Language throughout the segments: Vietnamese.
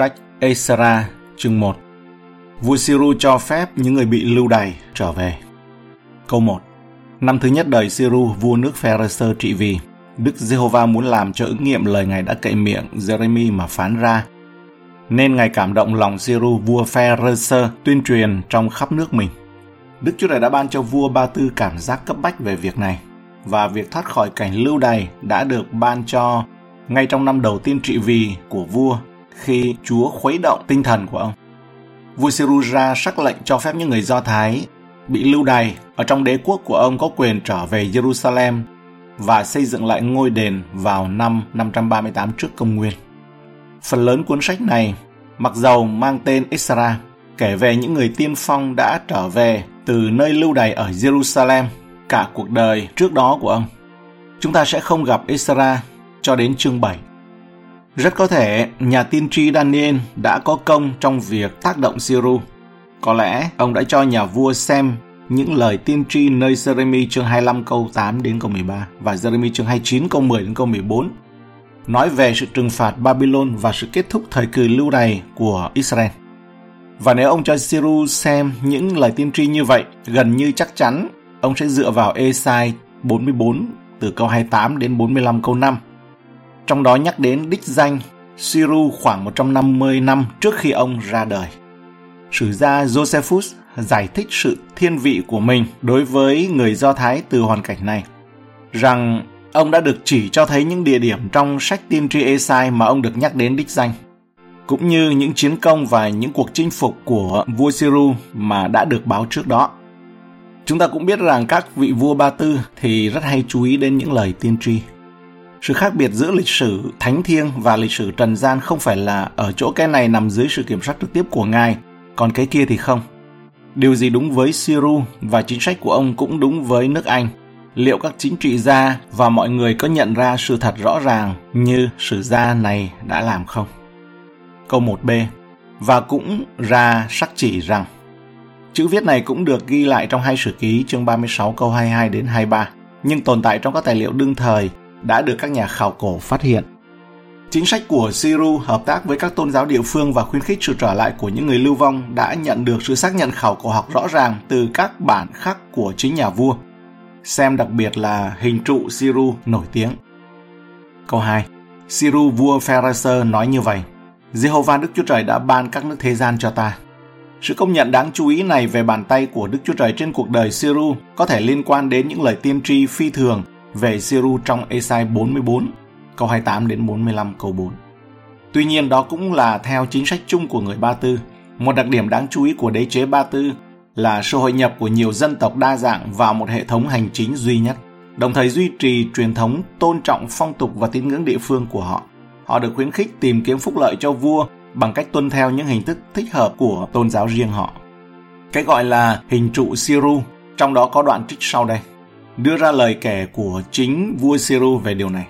Sách Esra chương 1 Vua Siru cho phép những người bị lưu đày trở về. Câu 1 Năm thứ nhất đời Siru, vua nước Pharisơ trị vì, Đức Giê-hô-va muốn làm cho ứng nghiệm lời Ngài đã cậy miệng Jeremy mà phán ra. Nên Ngài cảm động lòng Siru, vua Pharisơ, tuyên truyền trong khắp nước mình. Đức Chúa Trời đã ban cho vua Ba Tư cảm giác cấp bách về việc này, và việc thoát khỏi cảnh lưu đày đã được ban cho ngay trong năm đầu tiên trị vì của vua khi Chúa khuấy động tinh thần của ông. Vua Siruja sắc lệnh cho phép những người Do Thái bị lưu đày ở trong đế quốc của ông có quyền trở về Jerusalem và xây dựng lại ngôi đền vào năm 538 trước công nguyên. Phần lớn cuốn sách này, mặc dầu mang tên Isra, kể về những người tiên phong đã trở về từ nơi lưu đày ở Jerusalem cả cuộc đời trước đó của ông. Chúng ta sẽ không gặp Isra cho đến chương 7. Rất có thể nhà tiên tri Daniel đã có công trong việc tác động Siru. Có lẽ ông đã cho nhà vua xem những lời tiên tri nơi Jeremy chương 25 câu 8 đến câu 13 và Jeremy chương 29 câu 10 đến câu 14 nói về sự trừng phạt Babylon và sự kết thúc thời kỳ lưu đày của Israel. Và nếu ông cho Siru xem những lời tiên tri như vậy, gần như chắc chắn ông sẽ dựa vào Esai 44 từ câu 28 đến 45 câu 5 trong đó nhắc đến đích danh Siru khoảng 150 năm trước khi ông ra đời. Sử gia Josephus giải thích sự thiên vị của mình đối với người Do Thái từ hoàn cảnh này, rằng ông đã được chỉ cho thấy những địa điểm trong sách tiên tri Esai mà ông được nhắc đến đích danh, cũng như những chiến công và những cuộc chinh phục của vua Siru mà đã được báo trước đó. Chúng ta cũng biết rằng các vị vua Ba Tư thì rất hay chú ý đến những lời tiên tri. Sự khác biệt giữa lịch sử thánh thiêng và lịch sử trần gian không phải là ở chỗ cái này nằm dưới sự kiểm soát trực tiếp của Ngài, còn cái kia thì không. Điều gì đúng với Siru và chính sách của ông cũng đúng với nước Anh. Liệu các chính trị gia và mọi người có nhận ra sự thật rõ ràng như sử gia này đã làm không? Câu 1b Và cũng ra sắc chỉ rằng Chữ viết này cũng được ghi lại trong hai sử ký chương 36 câu 22 đến 23, nhưng tồn tại trong các tài liệu đương thời đã được các nhà khảo cổ phát hiện. Chính sách của Siru hợp tác với các tôn giáo địa phương và khuyến khích sự trở lại của những người lưu vong đã nhận được sự xác nhận khảo cổ học rõ ràng từ các bản khắc của chính nhà vua. Xem đặc biệt là hình trụ Siru nổi tiếng. Câu 2. Siru vua Pharaser nói như vậy. Jehovah Đức Chúa Trời đã ban các nước thế gian cho ta. Sự công nhận đáng chú ý này về bàn tay của Đức Chúa Trời trên cuộc đời Siru có thể liên quan đến những lời tiên tri phi thường về Siru trong Esai 44, câu 28 đến 45 câu 4. Tuy nhiên đó cũng là theo chính sách chung của người Ba Tư. Một đặc điểm đáng chú ý của đế chế Ba Tư là sự hội nhập của nhiều dân tộc đa dạng vào một hệ thống hành chính duy nhất, đồng thời duy trì truyền thống tôn trọng phong tục và tín ngưỡng địa phương của họ. Họ được khuyến khích tìm kiếm phúc lợi cho vua bằng cách tuân theo những hình thức thích hợp của tôn giáo riêng họ. Cái gọi là hình trụ Siru, trong đó có đoạn trích sau đây đưa ra lời kể của chính vua Siru về điều này.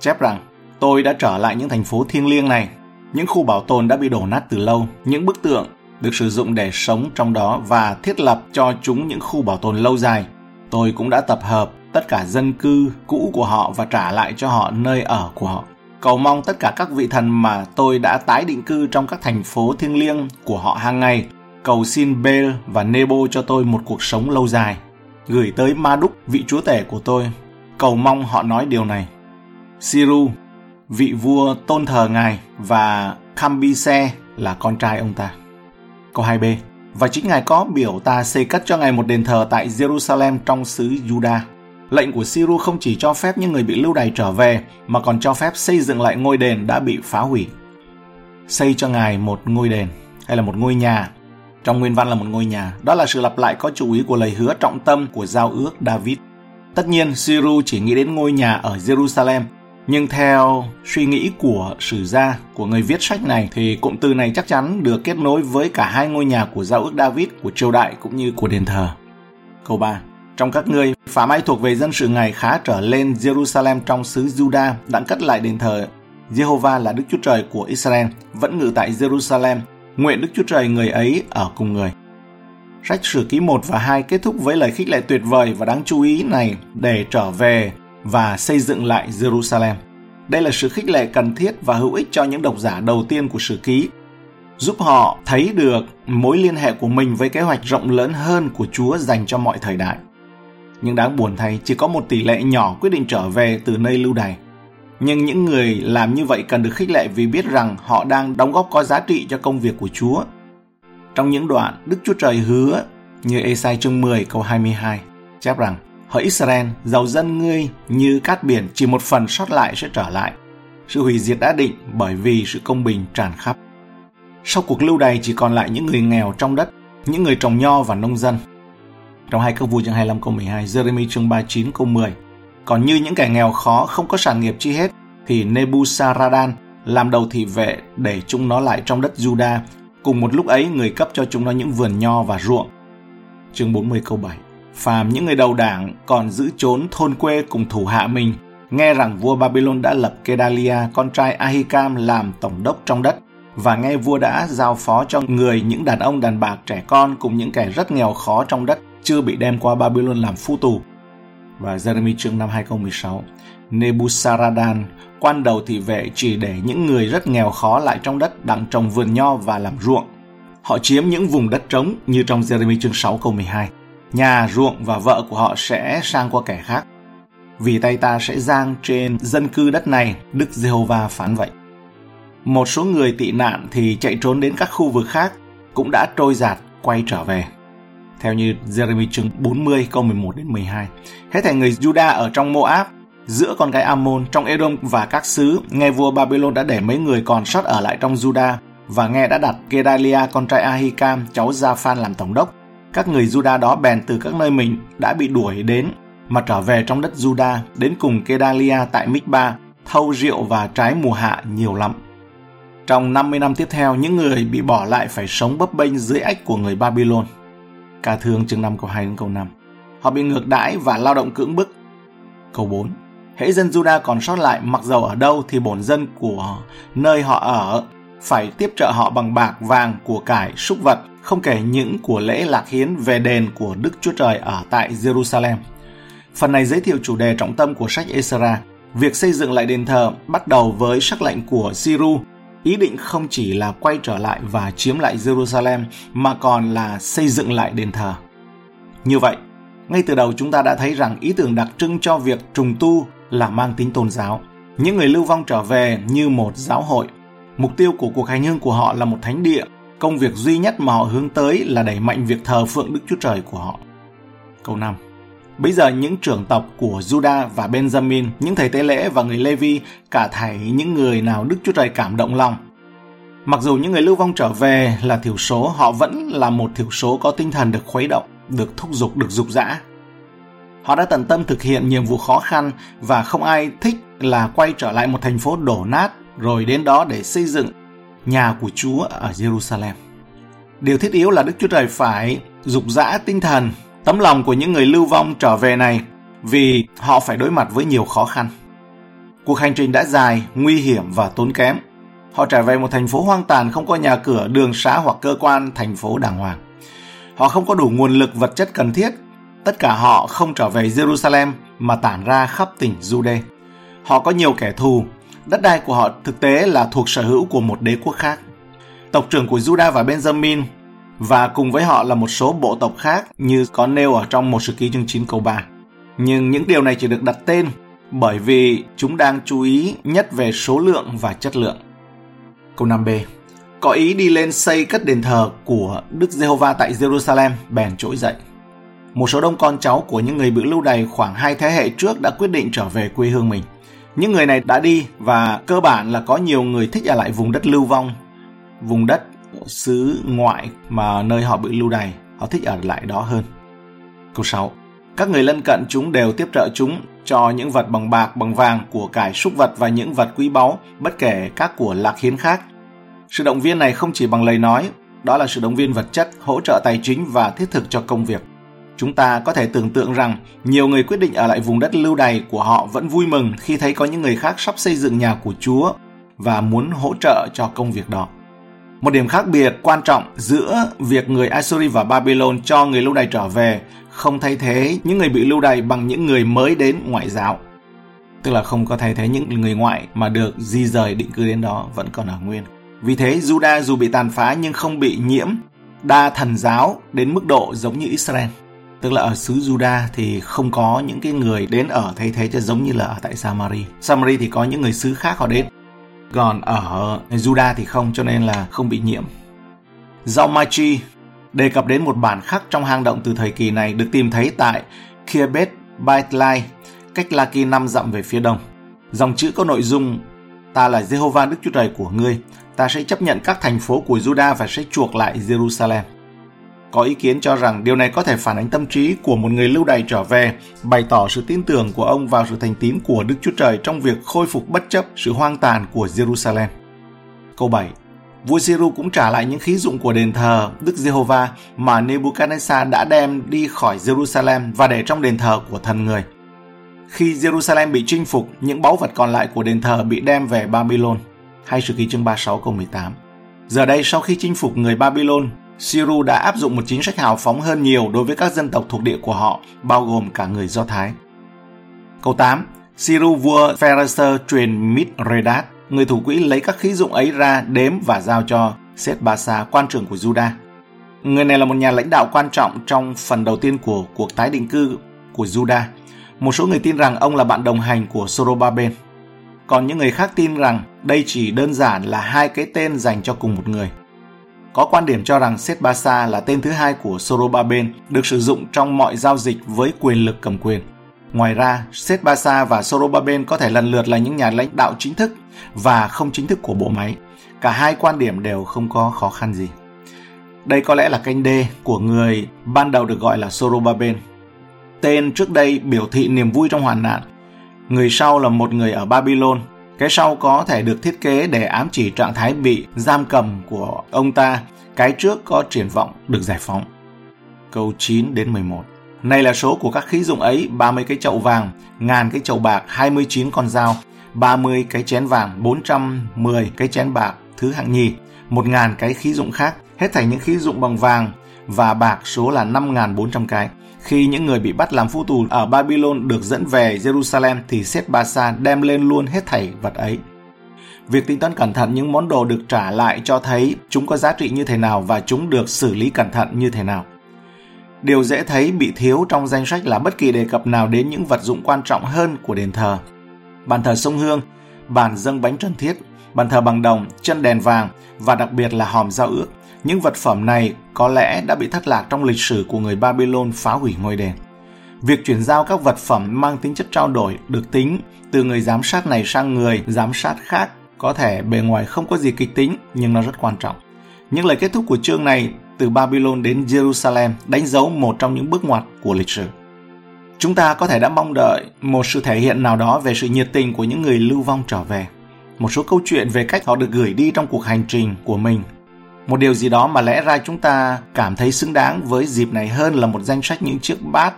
Chép rằng, tôi đã trở lại những thành phố thiêng liêng này, những khu bảo tồn đã bị đổ nát từ lâu, những bức tượng được sử dụng để sống trong đó và thiết lập cho chúng những khu bảo tồn lâu dài. Tôi cũng đã tập hợp tất cả dân cư cũ của họ và trả lại cho họ nơi ở của họ. Cầu mong tất cả các vị thần mà tôi đã tái định cư trong các thành phố thiêng liêng của họ hàng ngày cầu xin Bel và Nebo cho tôi một cuộc sống lâu dài gửi tới Ma Đúc, vị chúa tể của tôi, cầu mong họ nói điều này. Siru, vị vua tôn thờ ngài và Kambise là con trai ông ta. Câu 2b Và chính ngài có biểu ta xây cất cho ngài một đền thờ tại Jerusalem trong xứ Judah. Lệnh của Siru không chỉ cho phép những người bị lưu đày trở về, mà còn cho phép xây dựng lại ngôi đền đã bị phá hủy. Xây cho ngài một ngôi đền, hay là một ngôi nhà trong nguyên văn là một ngôi nhà. Đó là sự lặp lại có chủ ý của lời hứa trọng tâm của giao ước David. Tất nhiên, Siru chỉ nghĩ đến ngôi nhà ở Jerusalem, nhưng theo suy nghĩ của sử gia, của người viết sách này, thì cụm từ này chắc chắn được kết nối với cả hai ngôi nhà của giao ước David, của triều đại cũng như của đền thờ. Câu 3. Trong các ngươi, phạm ai thuộc về dân sự ngày khá trở lên Jerusalem trong xứ Juda đã cất lại đền thờ Jehovah là Đức Chúa Trời của Israel, vẫn ngự tại Jerusalem, Nguyện Đức Chúa Trời người ấy ở cùng người. Sách Sử Ký 1 và 2 kết thúc với lời khích lệ tuyệt vời và đáng chú ý này để trở về và xây dựng lại Jerusalem. đây là sự khích lệ cần thiết và hữu ích cho những độc giả đầu tiên của sử ký, giúp họ thấy được mối liên hệ của mình với kế hoạch rộng lớn hơn của Chúa dành cho mọi thời đại. Nhưng đáng buồn thay, chỉ có một tỷ lệ nhỏ quyết định trở về từ nơi lưu đày. Nhưng những người làm như vậy cần được khích lệ vì biết rằng họ đang đóng góp có giá trị cho công việc của Chúa. Trong những đoạn, Đức Chúa Trời hứa như Esai chương 10 câu 22 chép rằng Hỡi Israel, giàu dân ngươi như cát biển chỉ một phần sót lại sẽ trở lại. Sự hủy diệt đã định bởi vì sự công bình tràn khắp. Sau cuộc lưu đày chỉ còn lại những người nghèo trong đất, những người trồng nho và nông dân. Trong hai câu vua chương 25 câu 12, Jeremy chương 39 câu 10. Còn như những kẻ nghèo khó không có sản nghiệp chi hết, thì Nebuzaradan làm đầu thị vệ để chúng nó lại trong đất Juda. Cùng một lúc ấy, người cấp cho chúng nó những vườn nho và ruộng. Chương 40 câu 7 phàm những người đầu đảng còn giữ trốn thôn quê cùng thủ hạ mình, nghe rằng vua Babylon đã lập Kedalia, con trai Ahikam làm tổng đốc trong đất, và nghe vua đã giao phó cho người những đàn ông đàn bạc trẻ con cùng những kẻ rất nghèo khó trong đất chưa bị đem qua Babylon làm phu tù. Và Jeremy chương năm 2016, Nebusaradan, quan đầu thị vệ chỉ để những người rất nghèo khó lại trong đất đặng trồng vườn nho và làm ruộng. Họ chiếm những vùng đất trống như trong Jeremy chương 6 câu 12 nhà ruộng và vợ của họ sẽ sang qua kẻ khác. Vì tay ta sẽ giang trên dân cư đất này, Đức Giê-hô-va phán vậy. Một số người tị nạn thì chạy trốn đến các khu vực khác, cũng đã trôi giạt quay trở về. Theo như Jeremy chương 40 câu 11 đến 12. Hết thảy người Juda ở trong Moab, giữa con gái Ammon, trong Edom và các xứ, nghe vua Babylon đã để mấy người còn sót ở lại trong Juda và nghe đã đặt Gedalia con trai Ahikam, cháu Gia-phan làm tổng đốc các người Juda đó bèn từ các nơi mình đã bị đuổi đến mà trở về trong đất Juda đến cùng Gedalia tại Mikba, thâu rượu và trái mùa hạ nhiều lắm. Trong 50 năm tiếp theo, những người bị bỏ lại phải sống bấp bênh dưới ách của người Babylon. Ca thương chương 5 câu 2 đến câu 5. Họ bị ngược đãi và lao động cưỡng bức. Câu 4. Hễ dân Juda còn sót lại mặc dầu ở đâu thì bổn dân của nơi họ ở phải tiếp trợ họ bằng bạc, vàng, của cải, súc vật, không kể những của lễ lạc hiến về đền của Đức Chúa Trời ở tại Jerusalem. Phần này giới thiệu chủ đề trọng tâm của sách Esra, việc xây dựng lại đền thờ bắt đầu với sắc lệnh của Siru, ý định không chỉ là quay trở lại và chiếm lại Jerusalem mà còn là xây dựng lại đền thờ. Như vậy, ngay từ đầu chúng ta đã thấy rằng ý tưởng đặc trưng cho việc trùng tu là mang tính tôn giáo. Những người lưu vong trở về như một giáo hội. Mục tiêu của cuộc hành hương của họ là một thánh địa Công việc duy nhất mà họ hướng tới là đẩy mạnh việc thờ phượng Đức Chúa Trời của họ. Câu 5 Bây giờ những trưởng tộc của Judah và Benjamin, những thầy tế lễ và người Levi, cả thảy những người nào Đức Chúa Trời cảm động lòng. Mặc dù những người lưu vong trở về là thiểu số, họ vẫn là một thiểu số có tinh thần được khuấy động, được thúc giục, được dục dã. Họ đã tận tâm thực hiện nhiệm vụ khó khăn và không ai thích là quay trở lại một thành phố đổ nát rồi đến đó để xây dựng nhà của Chúa ở Jerusalem. Điều thiết yếu là Đức Chúa Trời phải dục dã tinh thần, tấm lòng của những người lưu vong trở về này vì họ phải đối mặt với nhiều khó khăn. Cuộc hành trình đã dài, nguy hiểm và tốn kém. Họ trở về một thành phố hoang tàn không có nhà cửa, đường xá hoặc cơ quan thành phố đàng hoàng. Họ không có đủ nguồn lực vật chất cần thiết. Tất cả họ không trở về Jerusalem mà tản ra khắp tỉnh Jude. Họ có nhiều kẻ thù Đất đai của họ thực tế là thuộc sở hữu của một đế quốc khác. Tộc trưởng của Judah và Benjamin và cùng với họ là một số bộ tộc khác như có nêu ở trong một sử ký chương 9 câu 3. Nhưng những điều này chỉ được đặt tên bởi vì chúng đang chú ý nhất về số lượng và chất lượng. Câu 5b Có ý đi lên xây cất đền thờ của Đức Giê-hô-va tại Jerusalem bèn trỗi dậy. Một số đông con cháu của những người bị lưu đày khoảng hai thế hệ trước đã quyết định trở về quê hương mình – những người này đã đi và cơ bản là có nhiều người thích ở lại vùng đất lưu vong, vùng đất xứ ngoại mà nơi họ bị lưu đày, họ thích ở lại đó hơn. Câu 6. Các người lân cận chúng đều tiếp trợ chúng cho những vật bằng bạc, bằng vàng, của cải súc vật và những vật quý báu, bất kể các của lạc hiến khác. Sự động viên này không chỉ bằng lời nói, đó là sự động viên vật chất, hỗ trợ tài chính và thiết thực cho công việc. Chúng ta có thể tưởng tượng rằng nhiều người quyết định ở lại vùng đất lưu đày của họ vẫn vui mừng khi thấy có những người khác sắp xây dựng nhà của Chúa và muốn hỗ trợ cho công việc đó. Một điểm khác biệt quan trọng giữa việc người Assyri và Babylon cho người lưu đày trở về không thay thế những người bị lưu đày bằng những người mới đến ngoại giáo. tức là không có thay thế những người ngoại mà được di rời định cư đến đó vẫn còn ở nguyên. Vì thế, Juda dù bị tàn phá nhưng không bị nhiễm đa thần giáo đến mức độ giống như Israel. Tức là ở xứ Juda thì không có những cái người đến ở thay thế cho giống như là ở tại Samari. Samari thì có những người xứ khác họ đến. Còn ở Juda thì không cho nên là không bị nhiễm. Rau Machi đề cập đến một bản khắc trong hang động từ thời kỳ này được tìm thấy tại Kiebet Baitlai, cách Laki 5 dặm về phía đông. Dòng chữ có nội dung Ta là Jehovah Đức Chúa Trời của ngươi, ta sẽ chấp nhận các thành phố của Judah và sẽ chuộc lại Jerusalem. Có ý kiến cho rằng điều này có thể phản ánh tâm trí của một người lưu đày trở về, bày tỏ sự tin tưởng của ông vào sự thành tín của Đức Chúa Trời trong việc khôi phục bất chấp sự hoang tàn của Jerusalem. Câu 7 Vua Siru cũng trả lại những khí dụng của đền thờ Đức Giê-hô-va mà Nebuchadnezzar đã đem đi khỏi Jerusalem và để trong đền thờ của thần người. Khi Jerusalem bị chinh phục, những báu vật còn lại của đền thờ bị đem về Babylon. Hay sử ký chương 36 câu 18. Giờ đây sau khi chinh phục người Babylon, Siru đã áp dụng một chính sách hào phóng hơn nhiều đối với các dân tộc thuộc địa của họ, bao gồm cả người Do Thái. Câu 8. Siru vua Pharaser truyền Mithredat, người thủ quỹ lấy các khí dụng ấy ra đếm và giao cho Seth-Basa, quan trưởng của Judah. Người này là một nhà lãnh đạo quan trọng trong phần đầu tiên của cuộc tái định cư của Judah. Một số người tin rằng ông là bạn đồng hành của Sorobaben. Còn những người khác tin rằng đây chỉ đơn giản là hai cái tên dành cho cùng một người. Có quan điểm cho rằng Setbasa là tên thứ hai của Sorobaben được sử dụng trong mọi giao dịch với quyền lực cầm quyền. Ngoài ra, Setbasa và Sorobaben có thể lần lượt là những nhà lãnh đạo chính thức và không chính thức của bộ máy. Cả hai quan điểm đều không có khó khăn gì. Đây có lẽ là kênh D của người ban đầu được gọi là Sorobaben. Tên trước đây biểu thị niềm vui trong hoàn nạn. Người sau là một người ở Babylon cái sau có thể được thiết kế để ám chỉ trạng thái bị giam cầm của ông ta, cái trước có triển vọng được giải phóng. Câu 9 đến 11 Này là số của các khí dụng ấy, 30 cái chậu vàng, ngàn cái chậu bạc, 29 con dao, 30 cái chén vàng, 410 cái chén bạc, thứ hạng nhì, 1.000 cái khí dụng khác, hết thành những khí dụng bằng vàng và bạc số là 5.400 cái. Khi những người bị bắt làm phu tù ở Babylon được dẫn về Jerusalem thì Seth-Basa đem lên luôn hết thảy vật ấy. Việc tính toán cẩn thận những món đồ được trả lại cho thấy chúng có giá trị như thế nào và chúng được xử lý cẩn thận như thế nào. Điều dễ thấy bị thiếu trong danh sách là bất kỳ đề cập nào đến những vật dụng quan trọng hơn của đền thờ. Bàn thờ sông Hương, bàn dâng bánh trần thiết, bàn thờ bằng đồng, chân đèn vàng và đặc biệt là hòm giao ước. Những vật phẩm này có lẽ đã bị thất lạc trong lịch sử của người Babylon phá hủy ngôi đền. Việc chuyển giao các vật phẩm mang tính chất trao đổi được tính từ người giám sát này sang người giám sát khác có thể bề ngoài không có gì kịch tính, nhưng nó rất quan trọng. Những lời kết thúc của chương này từ Babylon đến Jerusalem đánh dấu một trong những bước ngoặt của lịch sử. Chúng ta có thể đã mong đợi một sự thể hiện nào đó về sự nhiệt tình của những người lưu vong trở về. Một số câu chuyện về cách họ được gửi đi trong cuộc hành trình của mình một điều gì đó mà lẽ ra chúng ta cảm thấy xứng đáng với dịp này hơn là một danh sách những chiếc bát,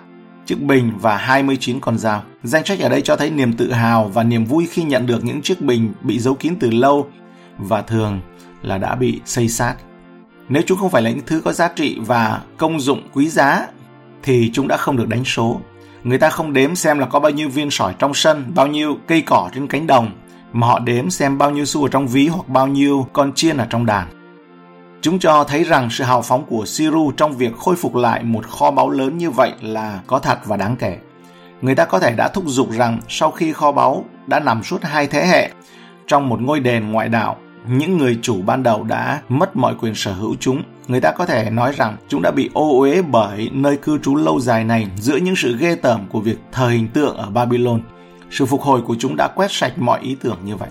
chiếc bình và 29 con dao. Danh sách ở đây cho thấy niềm tự hào và niềm vui khi nhận được những chiếc bình bị giấu kín từ lâu và thường là đã bị xây sát. Nếu chúng không phải là những thứ có giá trị và công dụng quý giá thì chúng đã không được đánh số. Người ta không đếm xem là có bao nhiêu viên sỏi trong sân, bao nhiêu cây cỏ trên cánh đồng, mà họ đếm xem bao nhiêu xu ở trong ví hoặc bao nhiêu con chiên ở trong đàn. Chúng cho thấy rằng sự hào phóng của Siru trong việc khôi phục lại một kho báu lớn như vậy là có thật và đáng kể. Người ta có thể đã thúc giục rằng sau khi kho báu đã nằm suốt hai thế hệ trong một ngôi đền ngoại đạo, những người chủ ban đầu đã mất mọi quyền sở hữu chúng. Người ta có thể nói rằng chúng đã bị ô uế bởi nơi cư trú lâu dài này giữa những sự ghê tởm của việc thờ hình tượng ở Babylon. Sự phục hồi của chúng đã quét sạch mọi ý tưởng như vậy.